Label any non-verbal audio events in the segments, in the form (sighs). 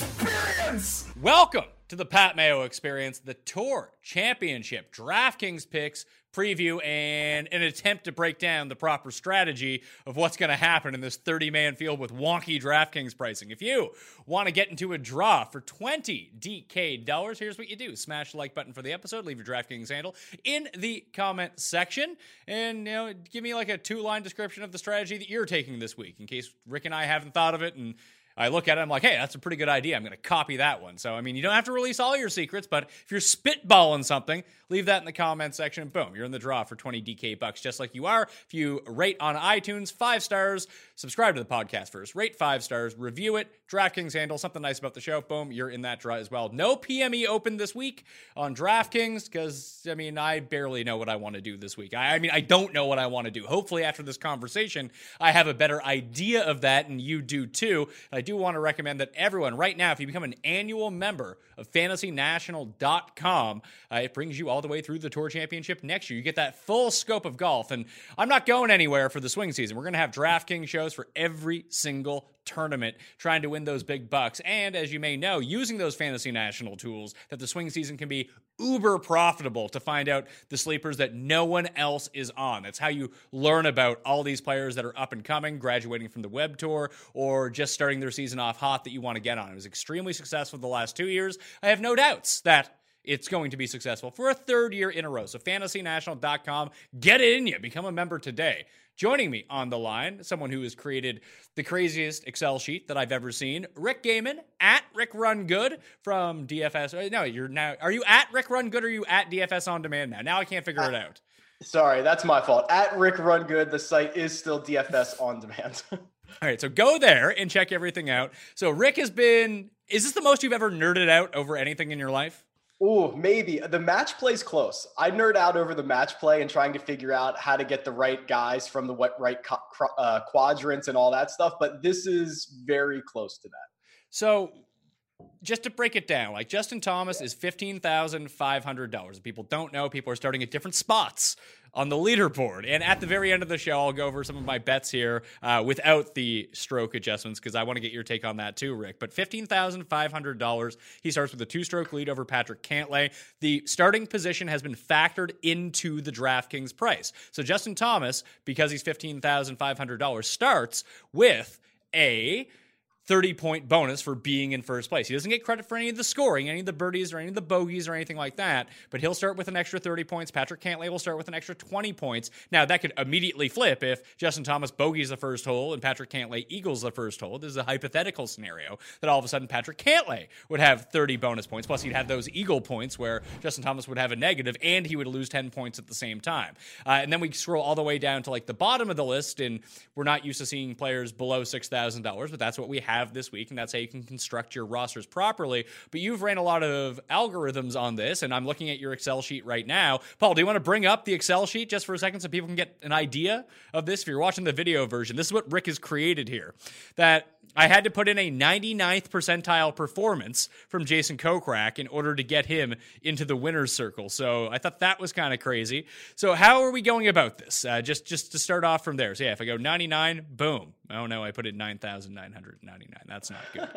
Experience. Welcome to the Pat Mayo Experience, the Tour Championship DraftKings picks preview and an attempt to break down the proper strategy of what's going to happen in this 30 man field with wonky DraftKings pricing. If you want to get into a draw for 20 DK dollars, here's what you do smash the like button for the episode, leave your DraftKings handle in the comment section, and you know, give me like a two line description of the strategy that you're taking this week in case Rick and I haven't thought of it and I look at it, I'm like, hey, that's a pretty good idea. I'm going to copy that one. So, I mean, you don't have to release all your secrets, but if you're spitballing something, leave that in the comment section. Boom, you're in the draw for 20 DK bucks, just like you are. If you rate on iTunes, five stars, subscribe to the podcast first, rate five stars, review it, DraftKings handle, something nice about the show. Boom, you're in that draw as well. No PME open this week on DraftKings because, I mean, I barely know what I want to do this week. I, I mean, I don't know what I want to do. Hopefully, after this conversation, I have a better idea of that, and you do too. And I do want to recommend that everyone, right now, if you become an annual member of fantasynational.com, uh, it brings you all the way through the Tour Championship next year. You get that full scope of golf. And I'm not going anywhere for the swing season. We're going to have DraftKings shows for every single tournament trying to win those big bucks. And as you may know, using those fantasy national tools, that the swing season can be uber profitable to find out the sleepers that no one else is on. That's how you learn about all these players that are up and coming, graduating from the web tour, or just starting their season off hot that you want to get on. It was extremely successful the last two years. I have no doubts that it's going to be successful for a third year in a row. So fantasynational.com, get it in you. Become a member today. Joining me on the line, someone who has created the craziest Excel sheet that I've ever seen, Rick Gehman at Rick Run Good from DFS. Uh, no, you're now. Are you at Rick Run Good or are you at DFS on demand now? Now I can't figure it out. Sorry, that's my fault. At Rick Run Good, the site is still DFS on demand. (laughs) All right, so go there and check everything out. So Rick has been. Is this the most you've ever nerded out over anything in your life? Oh, maybe the match play's close. I nerd out over the match play and trying to figure out how to get the right guys from the what right uh, quadrants and all that stuff. But this is very close to that. So, just to break it down, like Justin Thomas is fifteen thousand five hundred dollars. People don't know. People are starting at different spots on the leaderboard. And at the very end of the show, I'll go over some of my bets here uh, without the stroke adjustments because I want to get your take on that too, Rick. But $15,500. He starts with a two stroke lead over Patrick Cantlay. The starting position has been factored into the DraftKings price. So Justin Thomas, because he's $15,500, starts with a 30 point bonus for being in first place. He doesn't get credit for any of the scoring, any of the birdies or any of the bogeys or anything like that, but he'll start with an extra 30 points. Patrick Cantlay will start with an extra 20 points. Now, that could immediately flip if Justin Thomas bogeys the first hole and Patrick Cantlay eagles the first hole. This is a hypothetical scenario that all of a sudden Patrick Cantlay would have 30 bonus points. Plus, he'd have those eagle points where Justin Thomas would have a negative and he would lose 10 points at the same time. Uh, and then we scroll all the way down to like the bottom of the list, and we're not used to seeing players below $6,000, but that's what we have this week, and that's how you can construct your rosters properly. But you've ran a lot of algorithms on this, and I'm looking at your Excel sheet right now. Paul, do you want to bring up the Excel sheet just for a second so people can get an idea of this? If you're watching the video version, this is what Rick has created here. That I had to put in a 99th percentile performance from Jason Kokrak in order to get him into the winner's circle. So I thought that was kind of crazy. So how are we going about this? Uh, just just to start off from there. So yeah, if I go 99, boom. Oh no, I put in 9,999. That's not good.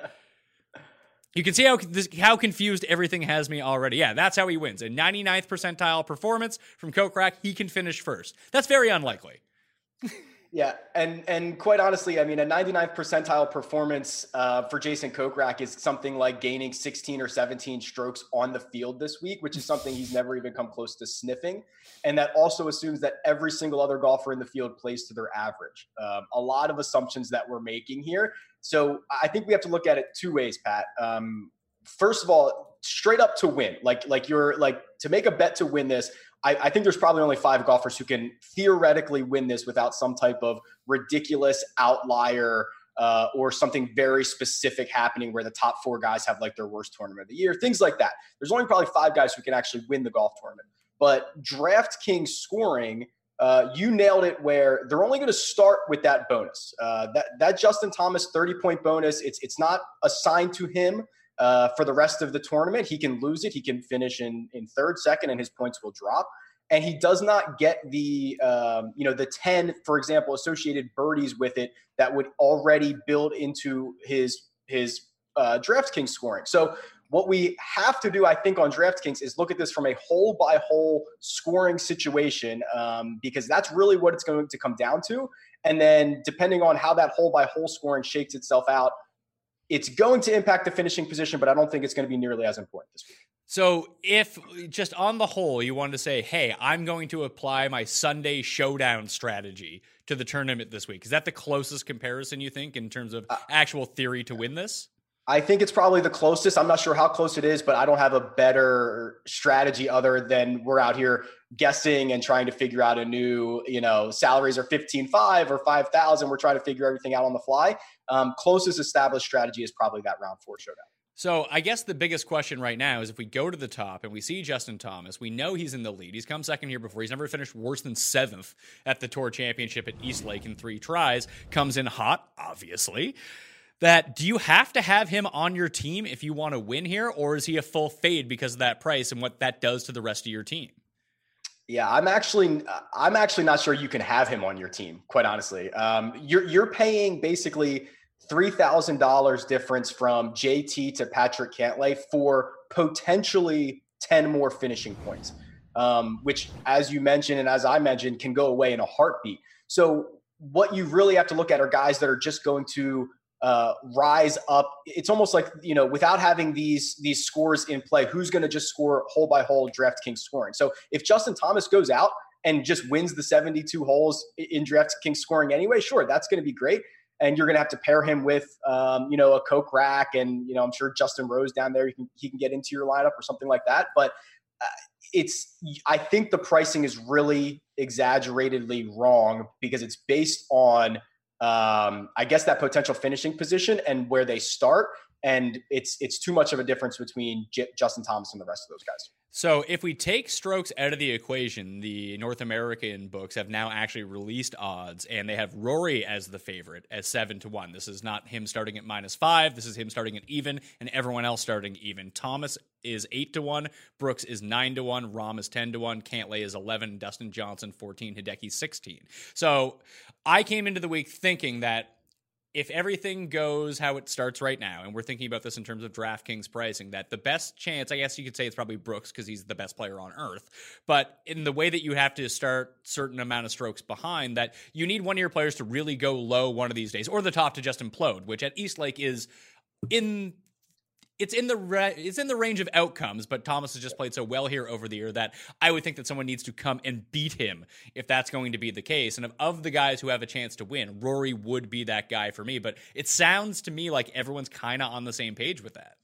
You can see how this, how confused everything has me already. Yeah, that's how he wins. A 99th percentile performance from Kokrak, he can finish first. That's very unlikely. Yeah, and and quite honestly, I mean, a 99th percentile performance uh, for Jason Kokrak is something like gaining 16 or 17 strokes on the field this week, which is something he's never even come close to sniffing. And that also assumes that every single other golfer in the field plays to their average. Um, a lot of assumptions that we're making here. So I think we have to look at it two ways, Pat. Um, first of all, straight up to win, like like you're like to make a bet to win this. I, I, think there's probably only five golfers who can theoretically win this without some type of ridiculous outlier uh, or something very specific happening where the top four guys have like their worst tournament of the year, things like that. There's only probably five guys who can actually win the golf tournament. But DraftKings scoring, uh, you nailed it. Where they're only going to start with that bonus. Uh, that that Justin Thomas 30 point bonus. It's it's not assigned to him uh, for the rest of the tournament. He can lose it. He can finish in in third, second, and his points will drop. And he does not get the um, you know the ten, for example, associated birdies with it that would already build into his his uh, DraftKings scoring. So what we have to do, I think, on DraftKings is look at this from a hole by hole scoring situation um, because that's really what it's going to come down to. And then, depending on how that hole by hole scoring shakes itself out, it's going to impact the finishing position, but I don't think it's going to be nearly as important this week. So, if just on the whole, you wanted to say, hey, I'm going to apply my Sunday showdown strategy to the tournament this week, is that the closest comparison you think in terms of uh, actual theory to win this? I think it's probably the closest. I'm not sure how close it is, but I don't have a better strategy other than we're out here guessing and trying to figure out a new, you know, salaries are 15.5 or 5,000. We're trying to figure everything out on the fly. Um, closest established strategy is probably that round four showdown. So I guess the biggest question right now is if we go to the top and we see Justin Thomas, we know he's in the lead. He's come second here before. He's never finished worse than seventh at the Tour Championship at East Lake in three tries. Comes in hot, obviously that do you have to have him on your team if you want to win here, or is he a full fade because of that price and what that does to the rest of your team? Yeah, I'm actually I'm actually not sure you can have him on your team. Quite honestly, um, you're you're paying basically three thousand dollars difference from JT to Patrick Cantlay for potentially ten more finishing points, um, which, as you mentioned and as I mentioned, can go away in a heartbeat. So what you really have to look at are guys that are just going to uh, rise up. It's almost like you know, without having these these scores in play, who's going to just score hole by hole DraftKings scoring? So if Justin Thomas goes out and just wins the 72 holes in DraftKings scoring anyway, sure, that's going to be great. And you're going to have to pair him with, um, you know, a Kokrak, and you know, I'm sure Justin Rose down there, he can he can get into your lineup or something like that. But uh, it's, I think the pricing is really exaggeratedly wrong because it's based on um, I guess that potential finishing position and where they start. And it's it's too much of a difference between J- Justin Thomas and the rest of those guys. So if we take strokes out of the equation, the North American books have now actually released odds, and they have Rory as the favorite at seven to one. This is not him starting at minus five. This is him starting at even, and everyone else starting even. Thomas is eight to one. Brooks is nine to one. Rahm is ten to one. Cantlay is eleven. Dustin Johnson fourteen. Hideki sixteen. So I came into the week thinking that if everything goes how it starts right now, and we're thinking about this in terms of DraftKings pricing, that the best chance, I guess you could say it's probably Brooks because he's the best player on earth. But in the way that you have to start certain amount of strokes behind, that you need one of your players to really go low one of these days, or the top to just implode, which at East Lake is in it's in the re- it's in the range of outcomes, but Thomas has just played so well here over the year that I would think that someone needs to come and beat him if that's going to be the case. And of, of the guys who have a chance to win, Rory would be that guy for me. But it sounds to me like everyone's kind of on the same page with that.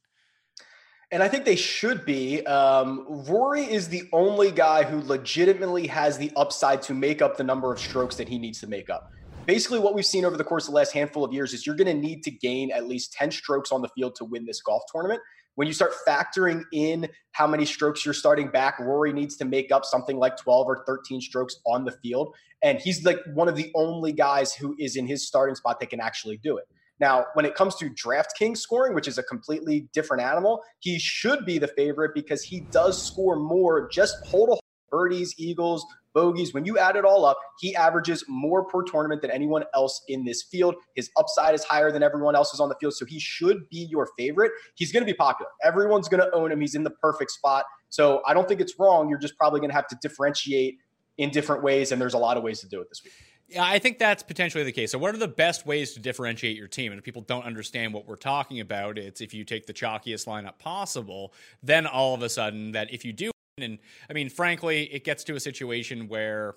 And I think they should be. Um, Rory is the only guy who legitimately has the upside to make up the number of strokes that he needs to make up basically what we've seen over the course of the last handful of years is you're going to need to gain at least 10 strokes on the field to win this golf tournament. When you start factoring in how many strokes you're starting back, Rory needs to make up something like 12 or 13 strokes on the field. And he's like one of the only guys who is in his starting spot that can actually do it. Now, when it comes to DraftKings scoring, which is a completely different animal, he should be the favorite because he does score more just hold a birdies, eagles, bogeys. When you add it all up, he averages more per tournament than anyone else in this field. His upside is higher than everyone else else's on the field, so he should be your favorite. He's going to be popular. Everyone's going to own him. He's in the perfect spot. So I don't think it's wrong. You're just probably going to have to differentiate in different ways, and there's a lot of ways to do it this week. Yeah, I think that's potentially the case. So, what are the best ways to differentiate your team? And if people don't understand what we're talking about, it's if you take the chalkiest lineup possible, then all of a sudden, that if you do and I mean, frankly, it gets to a situation where,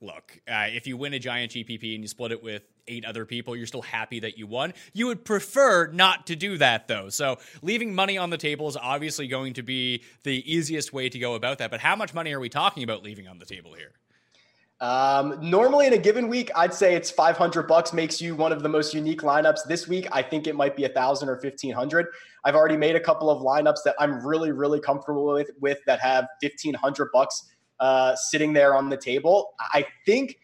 look, uh, if you win a giant GPP and you split it with eight other people, you're still happy that you won. You would prefer not to do that, though. So leaving money on the table is obviously going to be the easiest way to go about that. But how much money are we talking about leaving on the table here? Um, normally in a given week, I'd say it's 500 bucks makes you one of the most unique lineups. This week, I think it might be a thousand or 1500. I've already made a couple of lineups that I'm really, really comfortable with, with that have 1500 bucks uh, sitting there on the table. I think,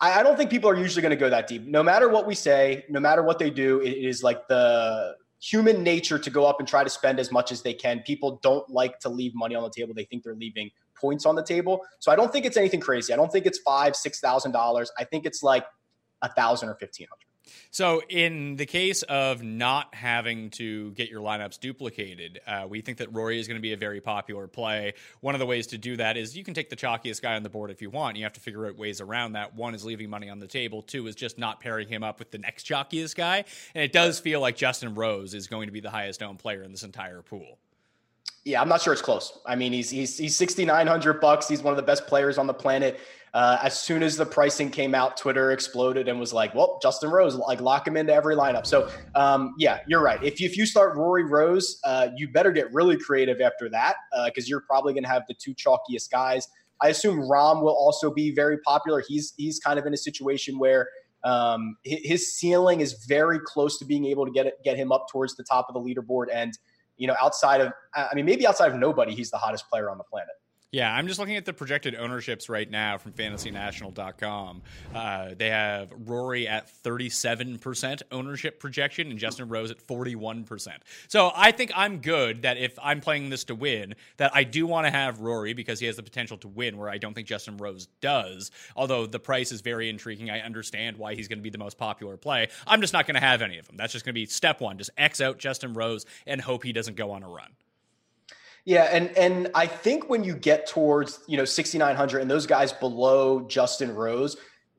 I, I don't think people are usually going to go that deep. No matter what we say, no matter what they do, it is like the human nature to go up and try to spend as much as they can. People don't like to leave money on the table. They think they're leaving points on the table. So I don't think it's anything crazy. I don't think it's five, six thousand dollars. I think it's like a thousand or fifteen hundred. So, in the case of not having to get your lineups duplicated, uh, we think that Rory is going to be a very popular play. One of the ways to do that is you can take the chalkiest guy on the board if you want. You have to figure out ways around that. One is leaving money on the table. Two is just not pairing him up with the next chalkiest guy. And it does feel like Justin Rose is going to be the highest owned player in this entire pool. Yeah, I'm not sure it's close. I mean, he's he's he's 6,900 bucks. He's one of the best players on the planet. Uh, as soon as the pricing came out, Twitter exploded and was like, "Well, Justin Rose, like lock him into every lineup." So, um, yeah, you're right. If you, if you start Rory Rose, uh, you better get really creative after that because uh, you're probably going to have the two chalkiest guys. I assume Rahm will also be very popular. He's he's kind of in a situation where um, his ceiling is very close to being able to get it, get him up towards the top of the leaderboard and you know, outside of, I mean, maybe outside of nobody, he's the hottest player on the planet. Yeah, I'm just looking at the projected ownerships right now from fantasynational.com. Uh, they have Rory at 37% ownership projection and Justin Rose at 41%. So I think I'm good that if I'm playing this to win, that I do want to have Rory because he has the potential to win, where I don't think Justin Rose does. Although the price is very intriguing. I understand why he's going to be the most popular play. I'm just not going to have any of them. That's just going to be step one. Just X out Justin Rose and hope he doesn't go on a run. Yeah, and and I think when you get towards you know 6900 and those guys below Justin Rose,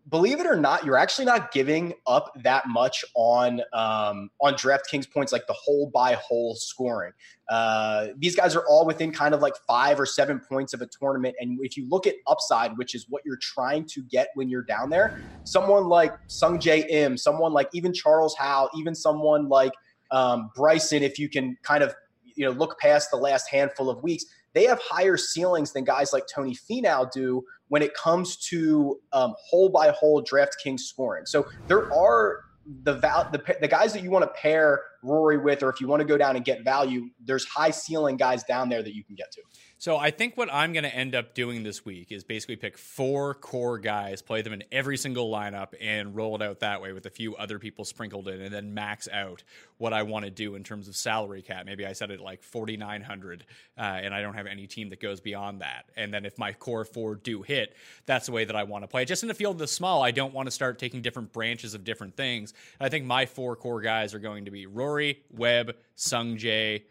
believe it or not, you're actually not giving up that much on um, on DraftKings points, like the hole by hole scoring. Uh, these guys are all within kind of like five or seven points of a tournament, and if you look at upside, which is what you're trying to get when you're down there, someone like Sungjae Im, someone like even Charles Howell, even someone like um, Bryson, if you can kind of you know look past the last handful of weeks, they have higher ceilings than guys like Tony Finau do when it comes to um, hole by hole DraftKings scoring. So there are the, val- the the guys that you want to pair Rory with, or if you want to go down and get value, there's high ceiling guys down there that you can get to. So I think what I'm going to end up doing this week is basically pick four core guys, play them in every single lineup, and roll it out that way with a few other people sprinkled in, and then max out what I want to do in terms of salary cap. Maybe I set it like 4,900, uh, and I don't have any team that goes beyond that. And then if my core four do hit, that's the way that I want to play. Just in the field this small, I don't want to start taking different branches of different things. I think my four core guys are going to be Rory, Webb, Sung Jae,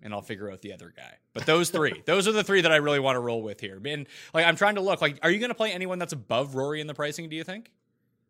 and I'll figure out the other guy. But those three, (laughs) those are the three that I really want to roll with here. And like, I'm trying to look like, are you going to play anyone that's above Rory in the pricing? Do you think?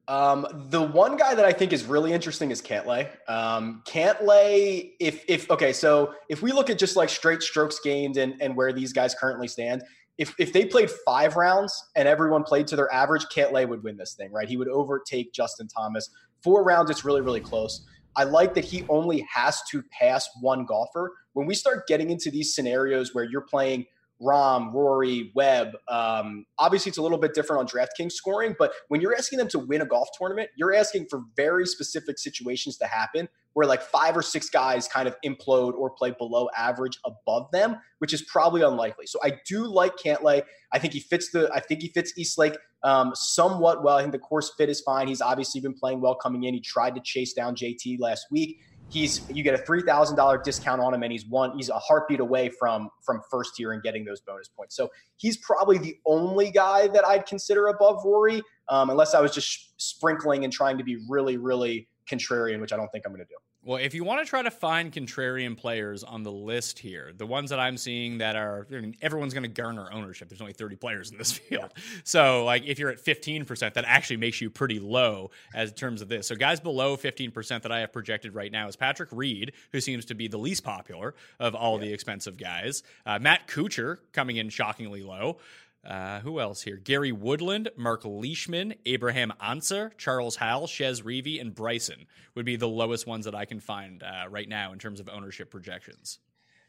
Um, the one guy that I think is really interesting is Cantlay. Um, Cantlay, if if okay, so if we look at just like straight strokes gained and and where these guys currently stand, if if they played five rounds and everyone played to their average, Cantlay would win this thing, right? He would overtake Justin Thomas. Four rounds, it's really really close. I like that he only has to pass one golfer. When we start getting into these scenarios where you're playing Rahm, Rory, Webb. Um, obviously, it's a little bit different on DraftKings scoring, but when you're asking them to win a golf tournament, you're asking for very specific situations to happen where like five or six guys kind of implode or play below average above them, which is probably unlikely. So I do like Cantlay. I think he fits the. I think he fits Eastlake um, somewhat well. I think the course fit is fine. He's obviously been playing well coming in. He tried to chase down JT last week he's you get a three thousand dollar discount on him, and he's one he's a heartbeat away from from first tier and getting those bonus points. So he's probably the only guy that I'd consider above Rory, um, unless I was just sprinkling and trying to be really really contrarian, which I don't think I'm going to do. Well, if you want to try to find contrarian players on the list here, the ones that I'm seeing that are I mean, everyone's going to garner ownership. There's only 30 players in this (laughs) field. So, like if you're at 15%, that actually makes you pretty low as in terms of this. So, guys below 15% that I have projected right now is Patrick Reed, who seems to be the least popular of all yeah. the expensive guys. Uh, Matt Kuchar coming in shockingly low. Uh, who else here? Gary Woodland, Mark Leishman, Abraham Ancer, Charles Howell, Chez Reavie, and Bryson would be the lowest ones that I can find uh, right now in terms of ownership projections.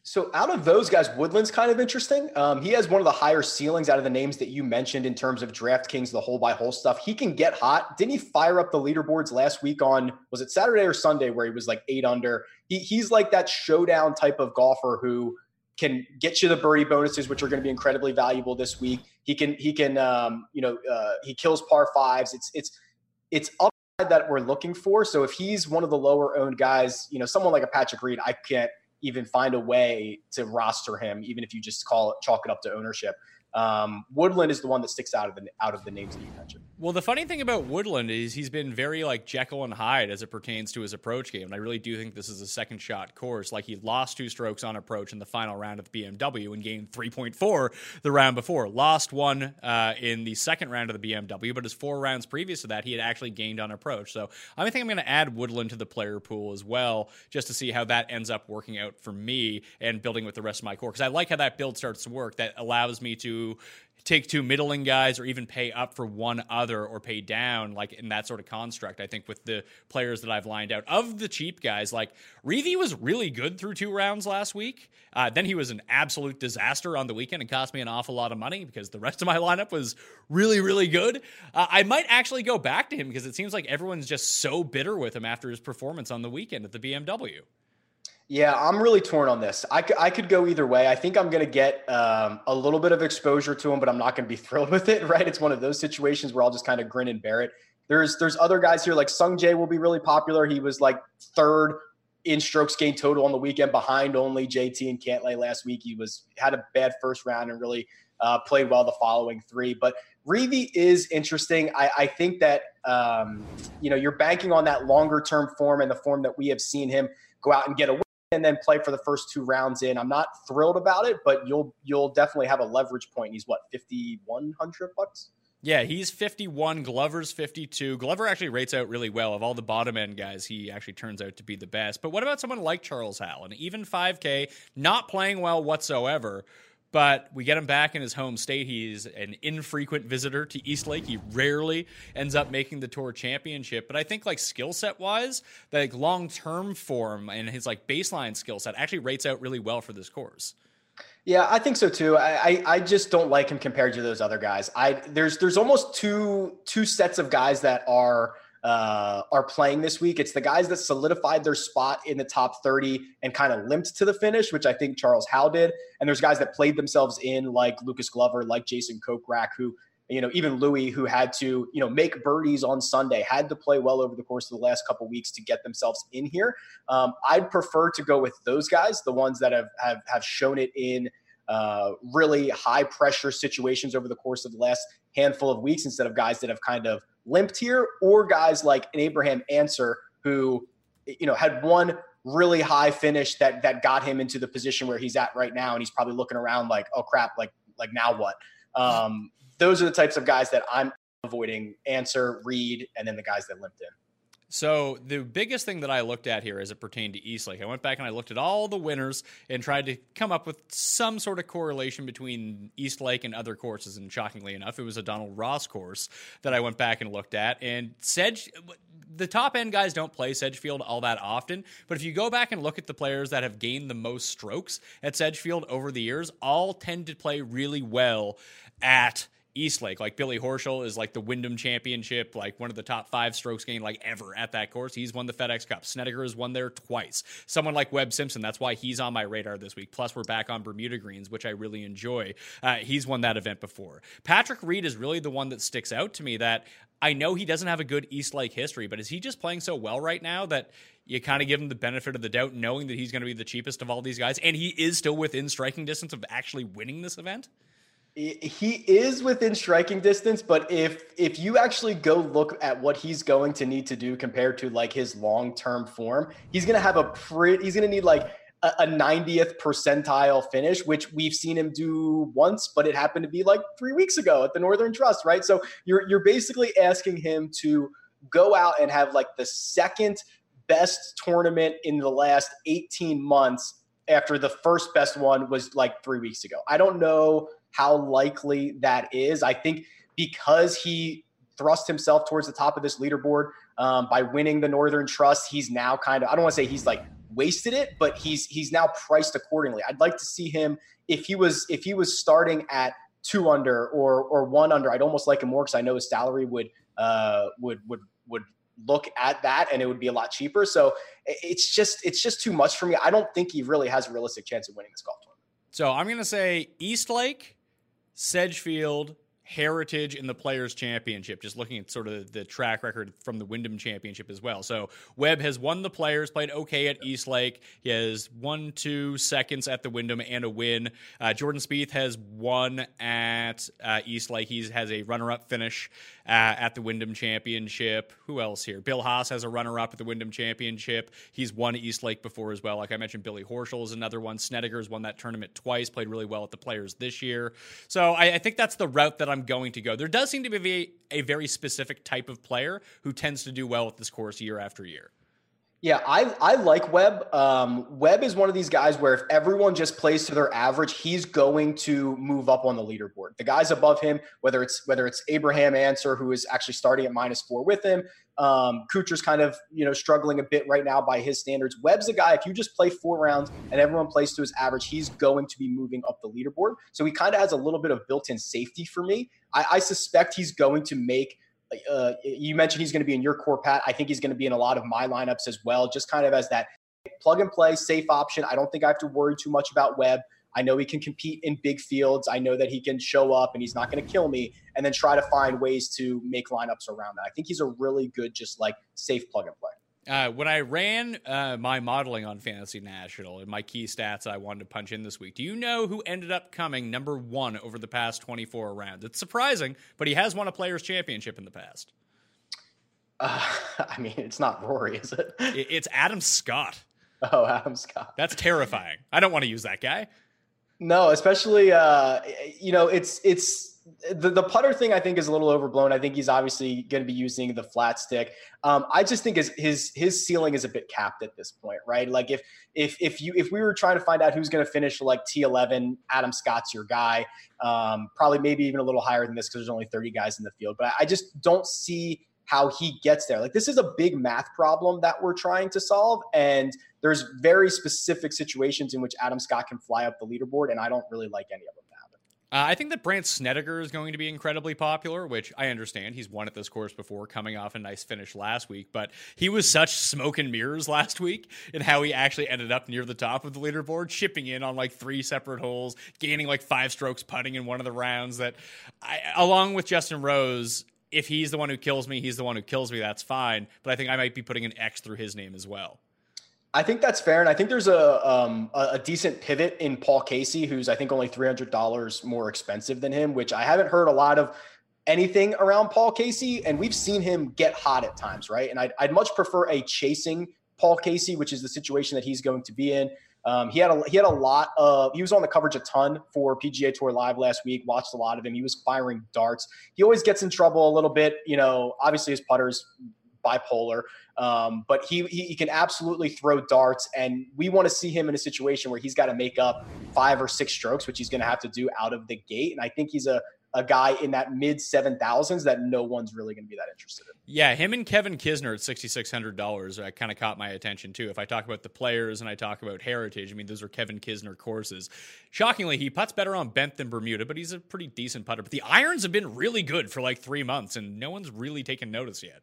So out of those guys, Woodland's kind of interesting. Um, he has one of the higher ceilings out of the names that you mentioned in terms of DraftKings, the hole by hole stuff. He can get hot. Didn't he fire up the leaderboards last week on was it Saturday or Sunday where he was like eight under? He, he's like that showdown type of golfer who can get you the birdie bonuses, which are going to be incredibly valuable this week. He can he can um, you know uh, he kills par fives. It's it's it's upside that we're looking for. So if he's one of the lower owned guys, you know, someone like a Patrick Reed, I can't even find a way to roster him, even if you just call it chalk it up to ownership. Um, Woodland is the one that sticks out of the out of the names that you mentioned. Well, the funny thing about Woodland is he's been very like Jekyll and Hyde as it pertains to his approach game. And I really do think this is a second shot course. Like he lost two strokes on approach in the final round of the BMW and gained 3.4 the round before. Lost one uh, in the second round of the BMW, but his four rounds previous to that, he had actually gained on approach. So I think I'm going to add Woodland to the player pool as well, just to see how that ends up working out for me and building with the rest of my core. Because I like how that build starts to work. That allows me to take two middling guys or even pay up for one other or pay down like in that sort of construct i think with the players that i've lined out. Of the cheap guys like Reavie was really good through two rounds last week. Uh, then he was an absolute disaster on the weekend and cost me an awful lot of money because the (laughs) rest of my lineup was really really good. Uh, i might actually go back to him because it seems like everyone's just so bitter with him after his performance on the weekend at the bmw yeah, I'm really torn on this. I, I could go either way. I think I'm going to get um, a little bit of exposure to him, but I'm not going to be (laughs) thrilled with it. Right? It's one of those situations where I'll just kind of grin and bear it. There's there's other guys here like Sung Jae will be really popular. He was like third in strokes gained total on the weekend, behind only JT and Cantlay last week. He was had a bad first round and really uh, played well the following three. But Reavie is interesting. I, I think that um, you know you're banking on that longer term form and the form that we have seen him go out and get a and then play for the first two rounds in. I'm not thrilled about it, but you'll you'll definitely have a leverage point. He's what fifty one hundred bucks. Yeah, he's 51. Glover's 52. Glover actually rates out really well. Of all the bottom end guys, he actually turns out to be the best. But what about someone like Charles Howell? An even 5K, not playing well whatsoever, but we get him back in his home state. He's an infrequent visitor to East Lake. He rarely ends up making the tour championship. But I think like skill set wise, like long term form and his like baseline skill set actually rates out really well for this course. Yeah, I think so too. I, I, I just don't like him compared to those other guys. I there's there's almost two two sets of guys that are uh, are playing this week. It's the guys that solidified their spot in the top 30 and kind of limped to the finish, which I think Charles Howell did. And there's guys that played themselves in, like Lucas Glover, like Jason Kokrak, who you know, even Louis, who had to, you know, make birdies on Sunday, had to play well over the course of the last couple weeks to get themselves in here. Um, I'd prefer to go with those guys, the ones that have have, have shown it in uh, really high pressure situations over the course of the last handful of weeks, instead of guys that have kind of limped here, or guys like an Abraham Ancer who, you know, had one really high finish that that got him into the position where he's at right now, and he's probably looking around like, oh crap, like like now what? Um, those are the types of guys that I'm avoiding Ancer, Reed, and then the guys that limped in. So the biggest thing that I looked at here as it pertained to Eastlake, I went back and I looked at all the winners and tried to come up with some sort of correlation between Eastlake and other courses. And shockingly enough, it was a Donald Ross course that I went back and looked at. And Sedge, the top end guys don't play Sedgefield all that often. But if you go back and look at the players that have gained the most strokes at Sedgefield over the years, all tend to play really well at Eastlake. Like Billy Horschel is like the Wyndham Championship, like one of the top five strokes gained like ever at that course. He's won the FedEx Cup. Snedeker has won there twice. Someone like Webb Simpson, that's why he's on my radar this week. Plus, we're back on Bermuda Greens, which I really enjoy. Uh, he's won that event before. Patrick Reed is really the one that sticks out to me that I know he doesn't have a good Eastlake history, but is he just playing so well right now that you kind of give him the benefit of the doubt, knowing that he's going to be the cheapest of all these guys, and he is still within striking distance of actually winning this event? He is within striking distance but if if you actually go look at what he's going to need to do compared to like his long-term form he's going to have a pretty he's going to need like a, a 90th percentile finish which we've seen him do once but it happened to be like 3 weeks ago at the Northern Trust right? So you're you're basically asking him to go out and have like the second best tournament in the last 18 months after the first best one was like 3 weeks ago. I don't know how likely that is. I think because he thrust himself towards the top of this leaderboard um, by winning the Northern Trust, he's now kind of I don't want to say he's like wasted it, but he's he's now priced accordingly. I'd like to see him if he was if he was starting at two under or or one under. I'd almost like him more because I know his salary would uh, would would would look at that and it would be a lot cheaper. So it's just it's just too much for me. I don't think he really has a realistic chance of winning this golf tournament. So I'm to say Eastlake Sedgefield, Heritage in the Players Championship, just looking at sort of the track record from the Wyndham Championship as well. So Webb has won the Players, played okay at Eastlake. He has one, two seconds at the Wyndham and a win. Uh, Jordan Spieth has won at uh, Eastlake. He has a runner-up finish uh, at the Wyndham Championship. Who else here? Bill Haas has a runner-up at the Wyndham Championship. He's won Eastlake before as well. Like I mentioned, Billy Horschel is another one. Snedeker's won that tournament twice. Played really well at the Players this year. So I, I think that's the route that I'm I'm going to go. There does seem to be a, very specific type of player who tends to do well with this course year after year. Yeah, I, I like Webb. Um, Webb is one of these guys where if everyone just plays to their average, he's going to move up on the leaderboard. The guys above him, whether it's whether it's Abraham Ancer, who is actually starting at minus four with him, um, Kuchar's kind of you know struggling a bit right now by his standards. Webb's a guy. If you just play four rounds and everyone plays to his average, he's going to be moving up the leaderboard. So he kind of has a little bit of built-in safety for me. I, I suspect he's going to make uh, you mentioned he's going to be in your core, Pat. I think he's going to be in a lot of my lineups as well, just kind of as that plug and play safe option. I don't think I have to worry too much about Webb. I know he can compete in big fields. I know that he can show up and he's not going to kill me and then try to find ways to make lineups around that. I think he's a really good, just like safe plug and play. Uh, when I ran uh, my modeling on Fantasy National and my key stats I wanted to punch in this week, do you know who ended up coming number one over the past 24 rounds? It's surprising, but he has won a Players' Championship in the past. Uh, (laughs) I mean, it's not Rory, is it? It's Adam Scott. Oh, Adam Scott. That's terrifying. I don't want to use that guy. No, especially uh, you know, it's it's the, the putter thing I think is a little overblown. I think he's obviously going to be using the flat stick. Um, I just think his his his ceiling is a bit capped at this point, right? Like if if if you if we were trying to find out who's going to finish like T11, Adam Scott's your guy. Um, probably maybe even a little higher than this because there's only 30 guys in the field. But I, I just don't see how he gets there. Like this is a big math problem that we're trying to solve, and there's very specific situations in which Adam Scott can fly up the leaderboard, and I don't really like any of them. Uh, I think that Brandt Snedeker is going to be incredibly popular, which I understand. He's won at this course before, coming off a nice finish last week, but he was such smoke and mirrors (laughs) last week in how he actually ended up near the top of the leaderboard, chipping in on like three separate holes, gaining like five strokes putting in one of the rounds. That, I, along with Justin Rose, if he's the one who kills me, he's the one who kills me. That's fine, but I think I might be putting an X through his name as well. I think that's fair, and I think there's a um, a decent pivot in Paul Casey, who's I think only three hundred dollars more expensive than him, which I haven't heard a lot of anything around Paul Casey, and we've seen him get hot at times, right? And I'd, I'd much prefer a chasing Paul Casey, which is the situation that he's going to be in. Um, he had a he had a lot of he was on the coverage a ton for PGA Tour Live last week. Watched a lot of him. He was firing darts. He always gets in trouble a little bit. You know, obviously his putters bipolar. Um, but he, he, can absolutely throw darts, and we want to see him in a situation where he's got to make up five or six strokes, which he's going to have to do out of the gate. And I think he's a a guy in that mid seven thousands that no one's really going to be that interested in. Yeah, him and Kevin Kisner at sixty six hundred dollars uh, kind of caught my attention too. If I talk about the players and I talk about heritage, I mean those are Kevin Kisner courses. Shockingly, he puts better on bent than Bermuda, but he's a pretty decent putter. But the irons have been really good for like three months, and no one's really taken notice yet.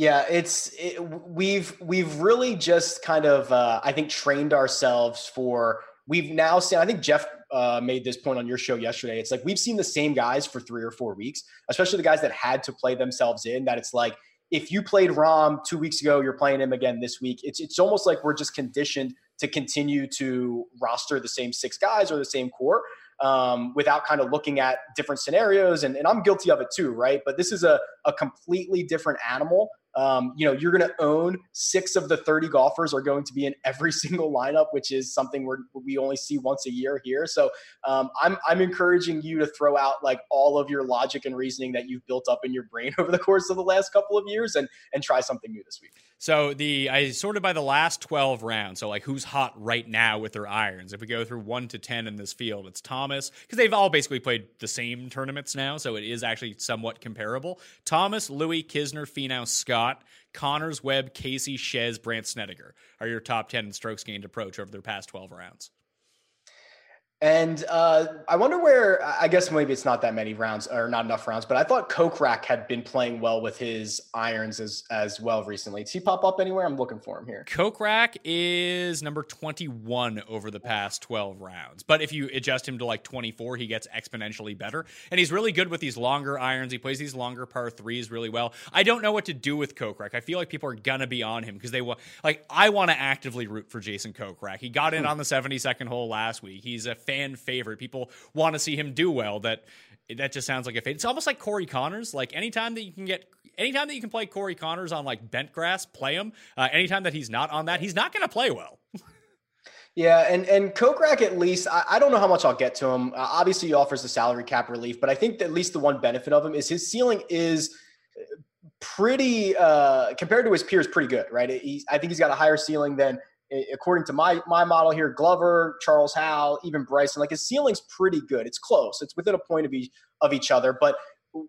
Yeah, it's it, we've we've really just kind of uh, I think trained ourselves for we've now seen. I think Jeff uh, made this point on your show yesterday. It's like we've seen the same guys for three or four weeks, especially the guys that had to play themselves in. That it's like if you played Rahm two weeks ago, you're playing him again this week. It's it's almost like we're just conditioned to continue to roster the same six guys or the same core um, without kind of looking at different scenarios. And, and I'm guilty of it too, right? But this is a, a completely different animal um, you know, you're going to own six of the 30 golfers are going to be in every (laughs) single lineup, which is something we we only see once a year here. So um, I'm, I'm encouraging you to throw out like all of your logic and reasoning that you've built up in your brain (laughs) over the course of the last couple of years and, and try something new this week. So the I sorted by the last 12 rounds. So like who's hot right now with their irons. If we go through 1 to 10 in this field, it's Thomas because they've all basically played the same tournaments now, so it is actually somewhat comparable. Thomas, Louis, Kisner, Finau, Scott, Conners, Webb, Casey, Chez, Brandt Snedeker are your top 10 in strokes gained approach over their past 12 rounds. And uh, I wonder where, I guess maybe it's not that many rounds or not enough rounds, but I thought Kokrak had been playing well with his irons as, as well recently. Does he pop up anywhere? I'm looking for him here. Kokrak is number 21 over the past 12 rounds. But if you adjust him to like 24, he gets exponentially better. And he's really good with these longer irons. He plays these longer par threes really well. I don't know what to do with Kokrak. I feel like people are going to be on him because they want, like, I want to actively root for Jason Kokrak. He got in hmm. on the 72nd hole last week. He's a fan favorite. People want to see him do well. That that just sounds like a fate. It's almost like Corey Conners. Like anytime that you can get, anytime that you can play Corey Conners on like bent grass, play him. Uh, anytime that he's not on that, he's not going to play well. Yeah, and and Kokrak at least I, I, don't know how much I'll get to him. Uh, obviously, he offers the salary cap relief, but I think at least the one benefit of him is his ceiling is pretty uh, compared to his peers, pretty good, right? He's, I think he's got a higher ceiling than according to my my model here, Glover, Charles Howell, even Bryson, like his ceiling's pretty good. It's close. It's within a point of each of each other. But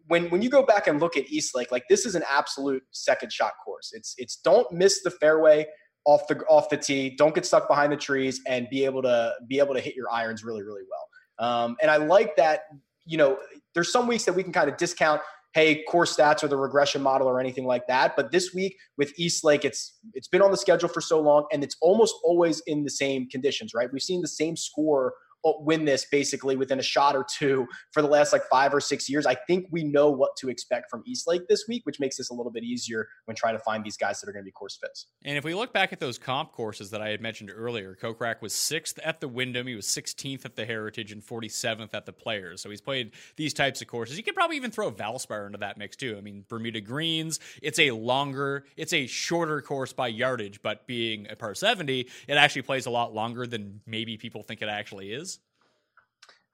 when when you go back and look at East Lake, like this is an absolute second shot course. It's it's don't miss the fairway off the off the tee. Don't get stuck behind the trees and be able to be able to hit your irons really really well. Um, and I like that. You know, there's some weeks that we can kind of discount hey, core stats or the regression model or anything like that. But this week with East Lake, it's it's been on the schedule for so long and it's almost always in the same conditions, right? We've seen the same score win this basically within a shot or two for the last like five or six years. I think we know what to expect from East Lake this week, which makes this a little bit easier when trying to find these guys that are going to be course fits. And if we look back at those comp courses that I had mentioned earlier, Kokrak was sixth at the Wyndham, he was 16th at the Heritage, and 47th at the Players. So he's played these types of courses. You could probably even throw Valspar into that mix too. I mean, Bermuda Greens, it's a longer, it's a shorter course by yardage, but being a par 70, it actually plays a lot longer than maybe people think it actually is.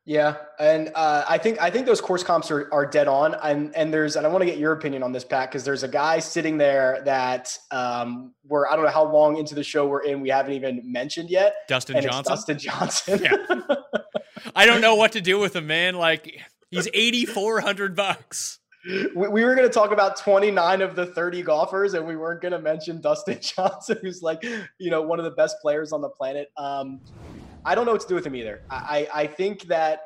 Yeah, and uh, I think I think those course comps are, are dead on, and and there's and I want to get your opinion on this, Pat, because there's a guy sitting there that um, we're I don't know how long into the show we're in, we haven't even mentioned yet. Dustin Johnson. Dustin Johnson. yeah. (laughs) I don't know what to do with him, man. Like he's eighty four hundred bucks. We, we were going to talk about 29 of the 30 golfers, and we weren't going to mention Dustin (laughs) Johnson, who's like, you know, one of the best players on the planet. Um, I don't know what to do with him either. I, I think that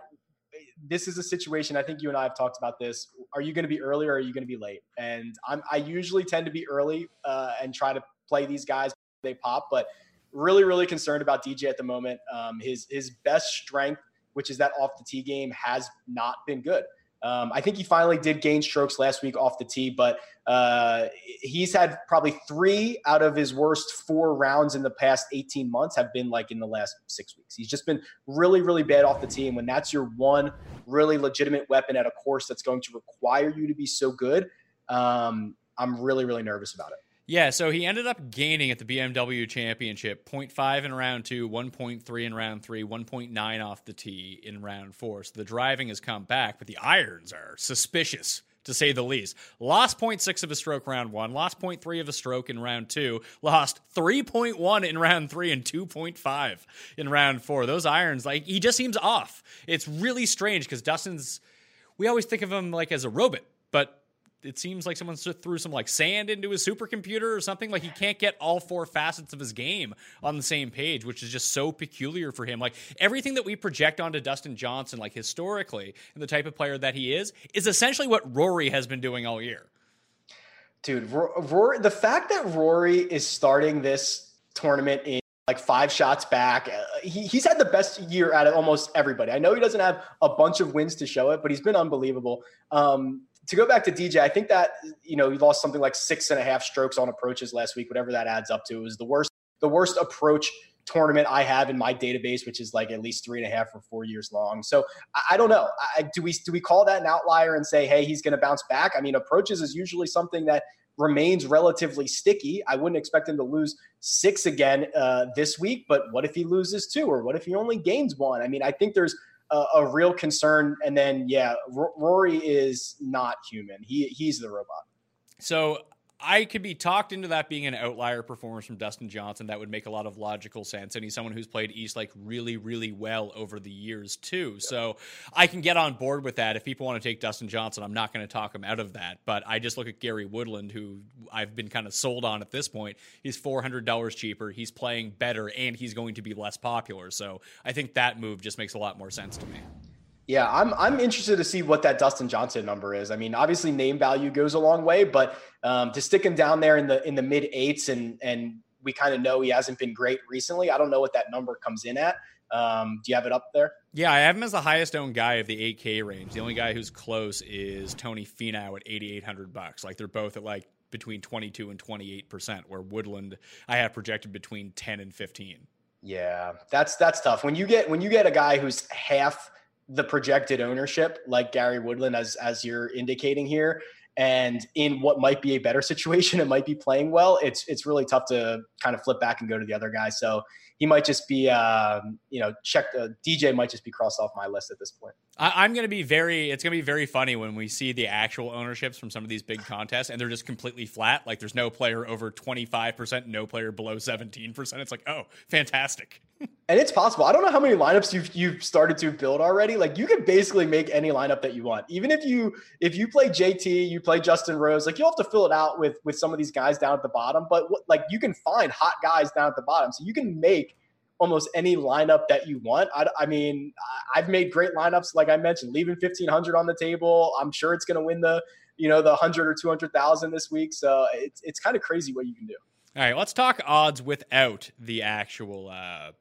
this is a situation. I think you and I have talked about this. Are you going to be early or are you going to be late? And I'm I usually tend to be early uh, and try to play these guys they pop, but really really concerned about DJ at the moment. Um, his his best strength, which is that off the tee game, has not been good. Um, I think he finally did gain strokes last week off the tee, but uh, he's had probably three out of his worst four rounds in the past 18 months have been like in the last six weeks. He's just been really, really bad off the tee. And when that's your one really legitimate weapon at a course that's going to require you to be so good, um, I'm really, really nervous about it. Yeah, so he ended up gaining at the BMW Championship 0.5 in round two, 1.3 in round three, 1.9 off the tee in round four. So the driving has come back, but the irons are suspicious to say the least. Lost 0.6 of a stroke round one, lost 0.3 of a stroke in round two, lost 3.1 in round three, and 2.5 in round four. Those irons, like, he just seems off. It's really strange because Dustin's, we always think of him like as a robot, but it seems like someone threw some like sand into his supercomputer or something. Like he can't get all four facets of his game on the same page, which is just so peculiar for him. Like everything that we project onto Dustin Johnson, like historically, and the type of player that he is, is essentially what Rory has been doing all year. Dude, Rory, the fact that Rory is starting this tournament in like five shots back. Uh, he, he's had the best year out of almost everybody. I know he doesn't have a bunch of wins to show it, but he's been unbelievable. Um, to go back to DJ, I think that you know he lost something like six and a half strokes on approaches last week, whatever that adds up to. It was the worst, the worst approach tournament I have in my database, which is like at least three and a half or four years long. So I, I don't know. I, do we do we call that an outlier and say, hey, he's going to bounce back? I mean, approaches is usually something that remains relatively sticky. I wouldn't expect him to lose six again uh, this week, but what if he loses two, or what if he only gains one? I mean, I think there's a, a real concern. And then, yeah, R- Rory is not human. He he's the robot. So I could be talked into that being an outlier performance from Dustin Johnson. That would make a lot of logical sense. And he's someone who's played East like really, really well over the years, too. So I can get on board with that. If people want to take Dustin Johnson, I'm not going to talk him out of that. But I just look at Gary Woodland, who I've been kind of sold on at this point. He's $400 cheaper. He's playing better, and he's going to be less popular. So I think that move just makes a lot more sense to me. Yeah, I'm I'm interested to see what that Dustin Johnson number is. I mean, obviously name value goes a long way, but um, to stick him down there in the in the mid eights and and we kind of know he hasn't been great recently. I don't know what that number comes in at. Um, do you have it up there? Yeah, I have him as the highest owned guy of the 8K range. The only guy who's close is Tony Finau at 8,800 bucks. Like they're both at like between 22 and 28 percent. Where Woodland, I have projected between 10 and 15. Yeah, that's that's tough. When you get when you get a guy who's half the projected ownership, like Gary Woodland, as as you're indicating here, and in what might be a better (laughs) situation, it might be playing well. It's it's really tough to kind of flip back and go to the other guy. So he might just be, um, you know, check. Uh, DJ might just be crossed off my list at this point. I, am going to be very. It's going to be very funny when we see the actual ownerships from some of these big contests, and they're just completely flat. Like there's no player over 25 percent, no player below 17 percent. It's like, oh, fantastic. (laughs) and it's possible. I don't know how many lineups you've you've started to build already. Like you can basically make any lineup that you want. Even if you if you play JT, you play Justin Rose. Like you'll have to fill it out with with some of these guys down at the bottom. But what, like you can find hot guys down at the bottom, so you can make almost any lineup that you want. I, I, mean, I've made great lineups, like I mentioned, leaving 1500 on the table. I'm sure it's going to win the, you know, the 100 or 200,000 this week. So it's, it's kind of crazy what you can do. All right, let's talk odds without the actual uh,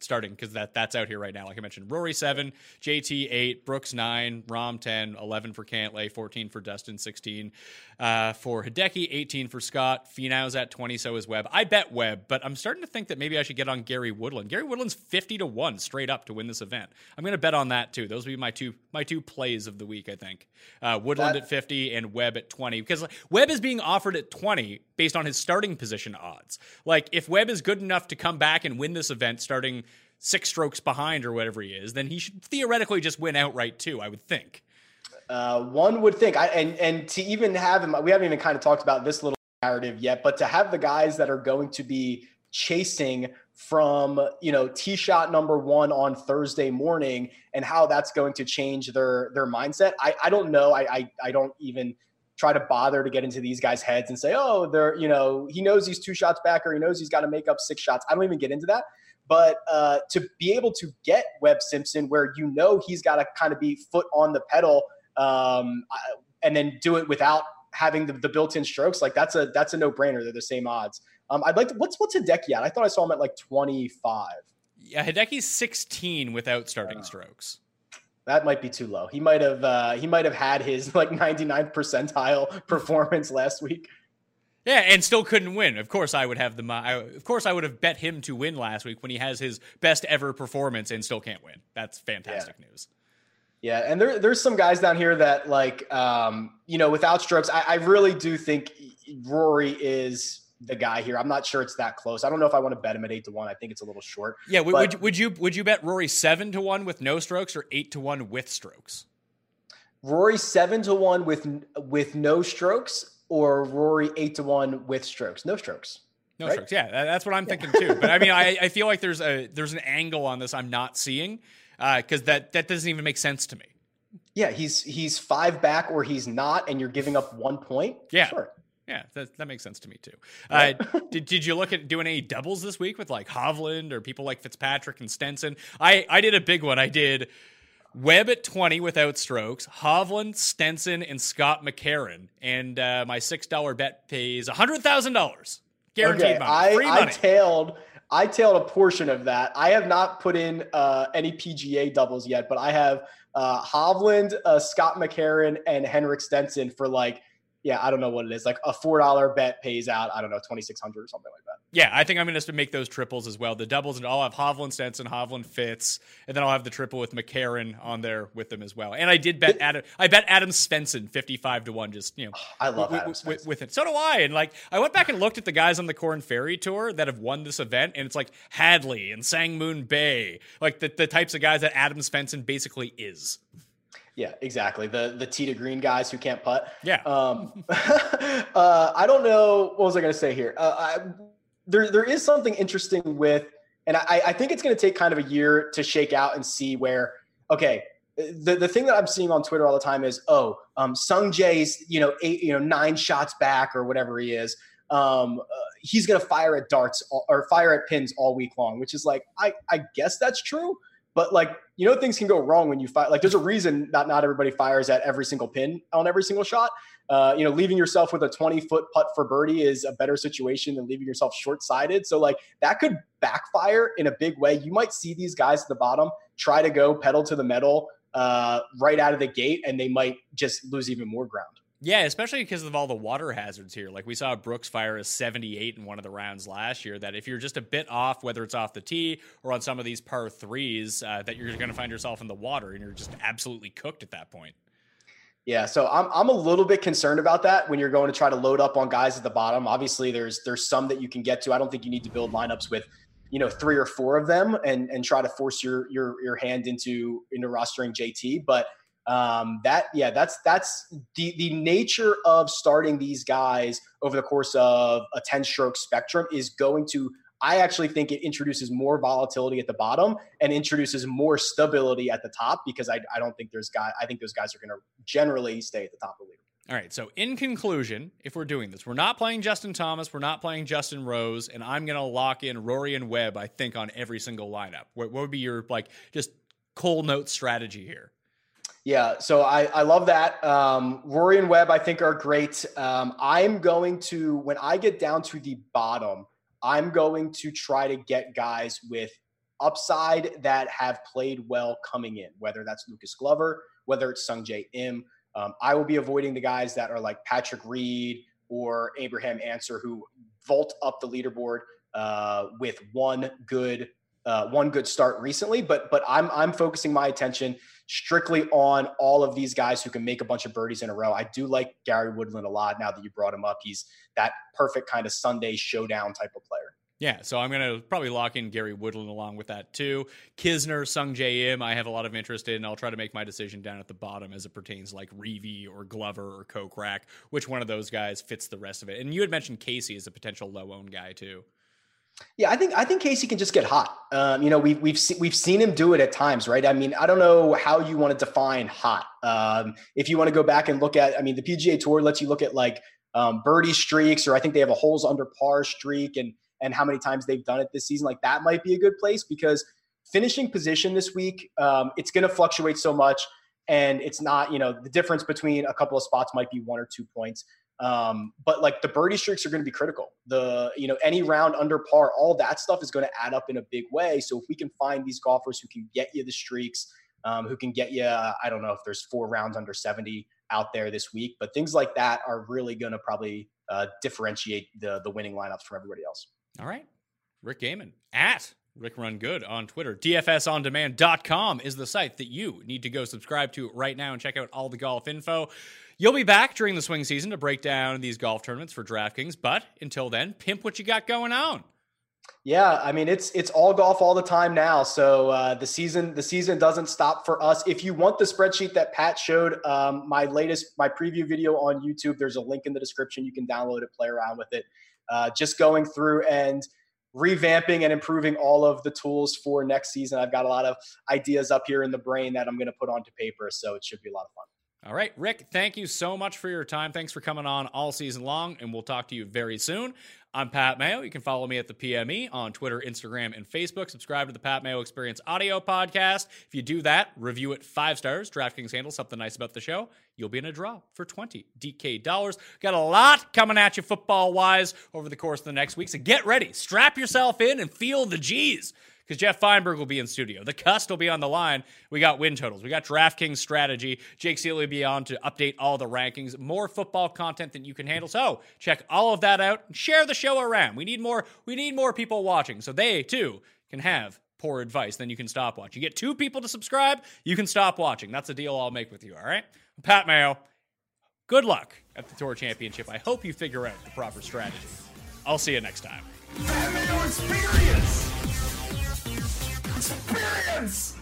starting because that that's out here right now. Like I mentioned, Rory seven, JT eight, Brooks nine, Rahm 10, 11 for Cantlay, fourteen for Dustin, sixteen uh, for Hideki, eighteen for Scott. Finau's at twenty, so is Webb. I bet Webb, but I'm starting to think that maybe I should get on Gary Woodland. Gary Woodland's fifty to one straight up to win this event. I'm going to bet on that too. Those will be my two my two plays of the week. I think uh, Woodland that, at fifty and Webb at twenty because Webb is being offered at twenty based on his starting position odds. Like if Webb is good enough to come back and win this event starting six strokes behind or whatever he is, then he should theoretically just win outright too. I would think. Uh, one would think, I, and and to even have him, we haven't even kind of talked about this little narrative yet, but to have the guys that are going to be chasing from you know tee shot number one on Thursday morning and how that's going to change their their mindset. I, I don't know. I, I I don't even try to bother to get into these guys' heads and say, oh, they're you know he knows he's two shots back or he knows he's got to make up six shots. I don't even get into that But uh, to be able to get Webb Simpson, where you know he's got to kind of be foot on the pedal, um, and then do it without having the, the built-in strokes, like that's a that's a no-brainer. They're the same odds. Um, I'd like to, what's what's Hideki at? I thought I saw him at like 25. Yeah, Hideki's 16 without starting uh, strokes. That might be too low. He might have uh, he might have had his like 99th percentile (laughs) performance last week. Yeah, and still couldn't win. Of course, I would have the. I, of course, I would have bet him to win last week when he has his best ever performance and still can't win. That's fantastic yeah. news. Yeah, and there, there's some guys down here that like, um, you know, without strokes, I, I really do think Rory is the guy here. I'm not sure it's that close. I don't know if I want to bet him at eight to one. I think it's a little short. Yeah, would, would, would you would you bet Rory seven to one with no strokes or eight to one with strokes? Rory seven to one with with no strokes or Rory eight to one with strokes? No strokes. No right? strokes. Yeah, that's what I'm thinking too. But I mean, I, (laughs) I feel like there's a there's an angle on this I'm not seeing because uh, that that doesn't even make sense to me. Yeah, he's he's five back or he's not, and you're giving up one point. Yeah, sure. Yeah, that, that makes sense to me too. Uh, (laughs) did, did you look at doing any doubles this week with like Hovland or people like Fitzpatrick and Stenson? I, I did a big one. I did Webb at 20 without strokes, Hovland, Stenson, and Scott McCarron. And uh, my $6 bet pays $100,000. Guaranteed okay, money. I, Free money. I tailed. I tailed a portion of that. I have not put in uh, any PGA doubles yet, but I have uh, Hovland, uh, Scott McCarron, and Henrik Stenson for like yeah, I don't know what it is. Like a four dollar bet pays out, I don't know, twenty six hundred or something like that. Yeah, I think I'm going to make those triples as well. The doubles, and I'll have Hovland Stenson, Hovland Fitz, and then I'll have the triple with McCarron on there with them as well. And I did bet Adam. I bet Adam Svensson fifty five to one. Just you know, (sighs) I love w- Adam w- with it. So do I. And like, I went back and looked at the guys on the Corn Ferry Tour that have won this event, and it's like Hadley and Sang Moon Bae, like the the types of guys that Adam Svensson basically is. Yeah, exactly. The the tee to green guys who can't putt. Yeah. Um, (laughs) uh, I don't know what was I going to say here. Uh, I, there there is something interesting with, and I, I think it's going to take kind of a year to shake out and see where. Okay, the the thing that I'm seeing on Twitter all the time is, oh, um, Sung Jae's you know eight you know nine shots back or whatever he is. Um, uh, he's going to fire at darts or fire at pins all week long, which is like I I guess that's true. But like, you know, things can go wrong when you fire. Like, there's a reason that not everybody fires at every single pin on every single shot. Uh, you know, leaving yourself with a 20 foot putt for birdie is a better situation than leaving yourself short sighted. So, like, that could backfire in a big way. You might see these guys at the bottom try to go pedal to the metal uh, right out of the gate, and they might just lose even more ground. Yeah, especially because of all the water hazards here. Like we saw Brooks fire a 78 in one of the rounds last year. That if you're just a bit off, whether it's off the tee or on some of these par threes, uh, that you're going to find yourself in the water and you're just absolutely cooked at that point. Yeah, so I'm I'm a little bit concerned about that when you're going to try to load up on guys at the bottom. Obviously, there's there's some that you can get to. I don't think you need to build lineups with, you know, three or four of them and and try to force your your your hand into into rostering JT. But um, that yeah that's that's the the nature of starting these guys over the course of a 10 stroke spectrum is going to i actually think it introduces more volatility at the bottom and introduces more stability at the top because i, I don't think there's guy i think those guys are going to generally stay at the top of the league all right. So, in conclusion, if we're doing this, we're not playing Justin Thomas, we're not playing Justin Rose, and I'm going to lock in Rory and Webb, I think, on every single lineup. What, what would be your, like, just cold note strategy here? Yeah, so I, I love that. Um, Rory and Webb, I think, are great. Um, I'm going to, when I get down to the bottom, I'm going to try to get guys with upside that have played well coming in, whether that's Lucas Glover, whether it's Sungjae Im. Um, I will be avoiding the guys that are like Patrick Reed or Abraham Ancer who vault up the leaderboard uh, with one good uh, one good start recently. But but I'm I'm focusing my attention strictly on all of these guys who can make a bunch of birdies in a row. I do like Gary Woodland a lot now that you brought him up. He's that perfect kind of Sunday showdown type of player. Yeah, so I'm going to probably lock in Gary Woodland along with that too. Kisner, Sungjae Im, I have a lot of interest in. I'll try to make my decision down at the bottom as it pertains like Reavie or Glover or Kokrak, which one of those guys fits the rest of it. And you had mentioned Casey as a potential low owned guy too. Yeah, I think I think Casey can just get hot. Um, you know, we've we've se- we've seen him do it at times, right? I mean, I don't know how you want to define hot. Um, if you want to go back and look at, I mean, the PGA Tour lets you look at like um, birdie streaks, or I think they have a holes under par streak, and and how many times they've done it this season, like that might be a good place because finishing position this week, um, it's going to fluctuate so much. And it's not, you know, the difference between a couple of spots might be one or two points. Um, but like the birdie streaks are going to be critical. The, you know, any round under par, all that stuff is going to add up in a big way. So if we can find these golfers who can get you the streaks, um, who can get you, I don't know if there's four rounds under 70 out there this week, but things like that are really going to probably uh, differentiate the the winning lineups from everybody else. All right. Rick Gehman at Rick Run Good on Twitter. DFSOnDemand.com is the site that you need to go subscribe to right now and check out all the golf info. You'll be back during the swing season to break down these golf tournaments for DraftKings, but until then, pimp what you got going on. Yeah, I mean it's it's all golf all the time now. So uh, the season the season doesn't stop for us. If you want the spreadsheet that Pat showed, um, my latest my preview video on YouTube, there's a link in the description. You can download it, play around with it. Uh, just going through and revamping and improving all of the tools for next season. I've got a lot of ideas up here in the brain that I'm going to put onto paper, so it should be a lot of fun. All right, Rick, thank you so much for your time. Thanks for coming on all season long, and we'll talk to you very soon. I'm Pat Mayo. You can follow me at the PME on Twitter, Instagram, and Facebook. Subscribe to the Pat Mayo Experience audio podcast. If you do that, review it five stars. DraftKings handle something nice about the show. You'll be in a draw for 20 DK dollars. Got a lot coming at you football wise over the course of the next week. So get ready, strap yourself in, and feel the G's because Jeff Feinberg will be in studio. The Cust will be on the line. We got win totals. We got DraftKings strategy. Jake Ciely will be on to update all the rankings. More football content than you can handle. So check all of that out and share the show around. We need more. We need more people watching so they too can have poor advice. Then you can stop watching. You get two people to subscribe. You can stop watching. That's a deal I'll make with you. All right, Pat Mayo. Good luck at the Tour Championship. I hope you figure out the proper strategy. I'll see you next time. Experience!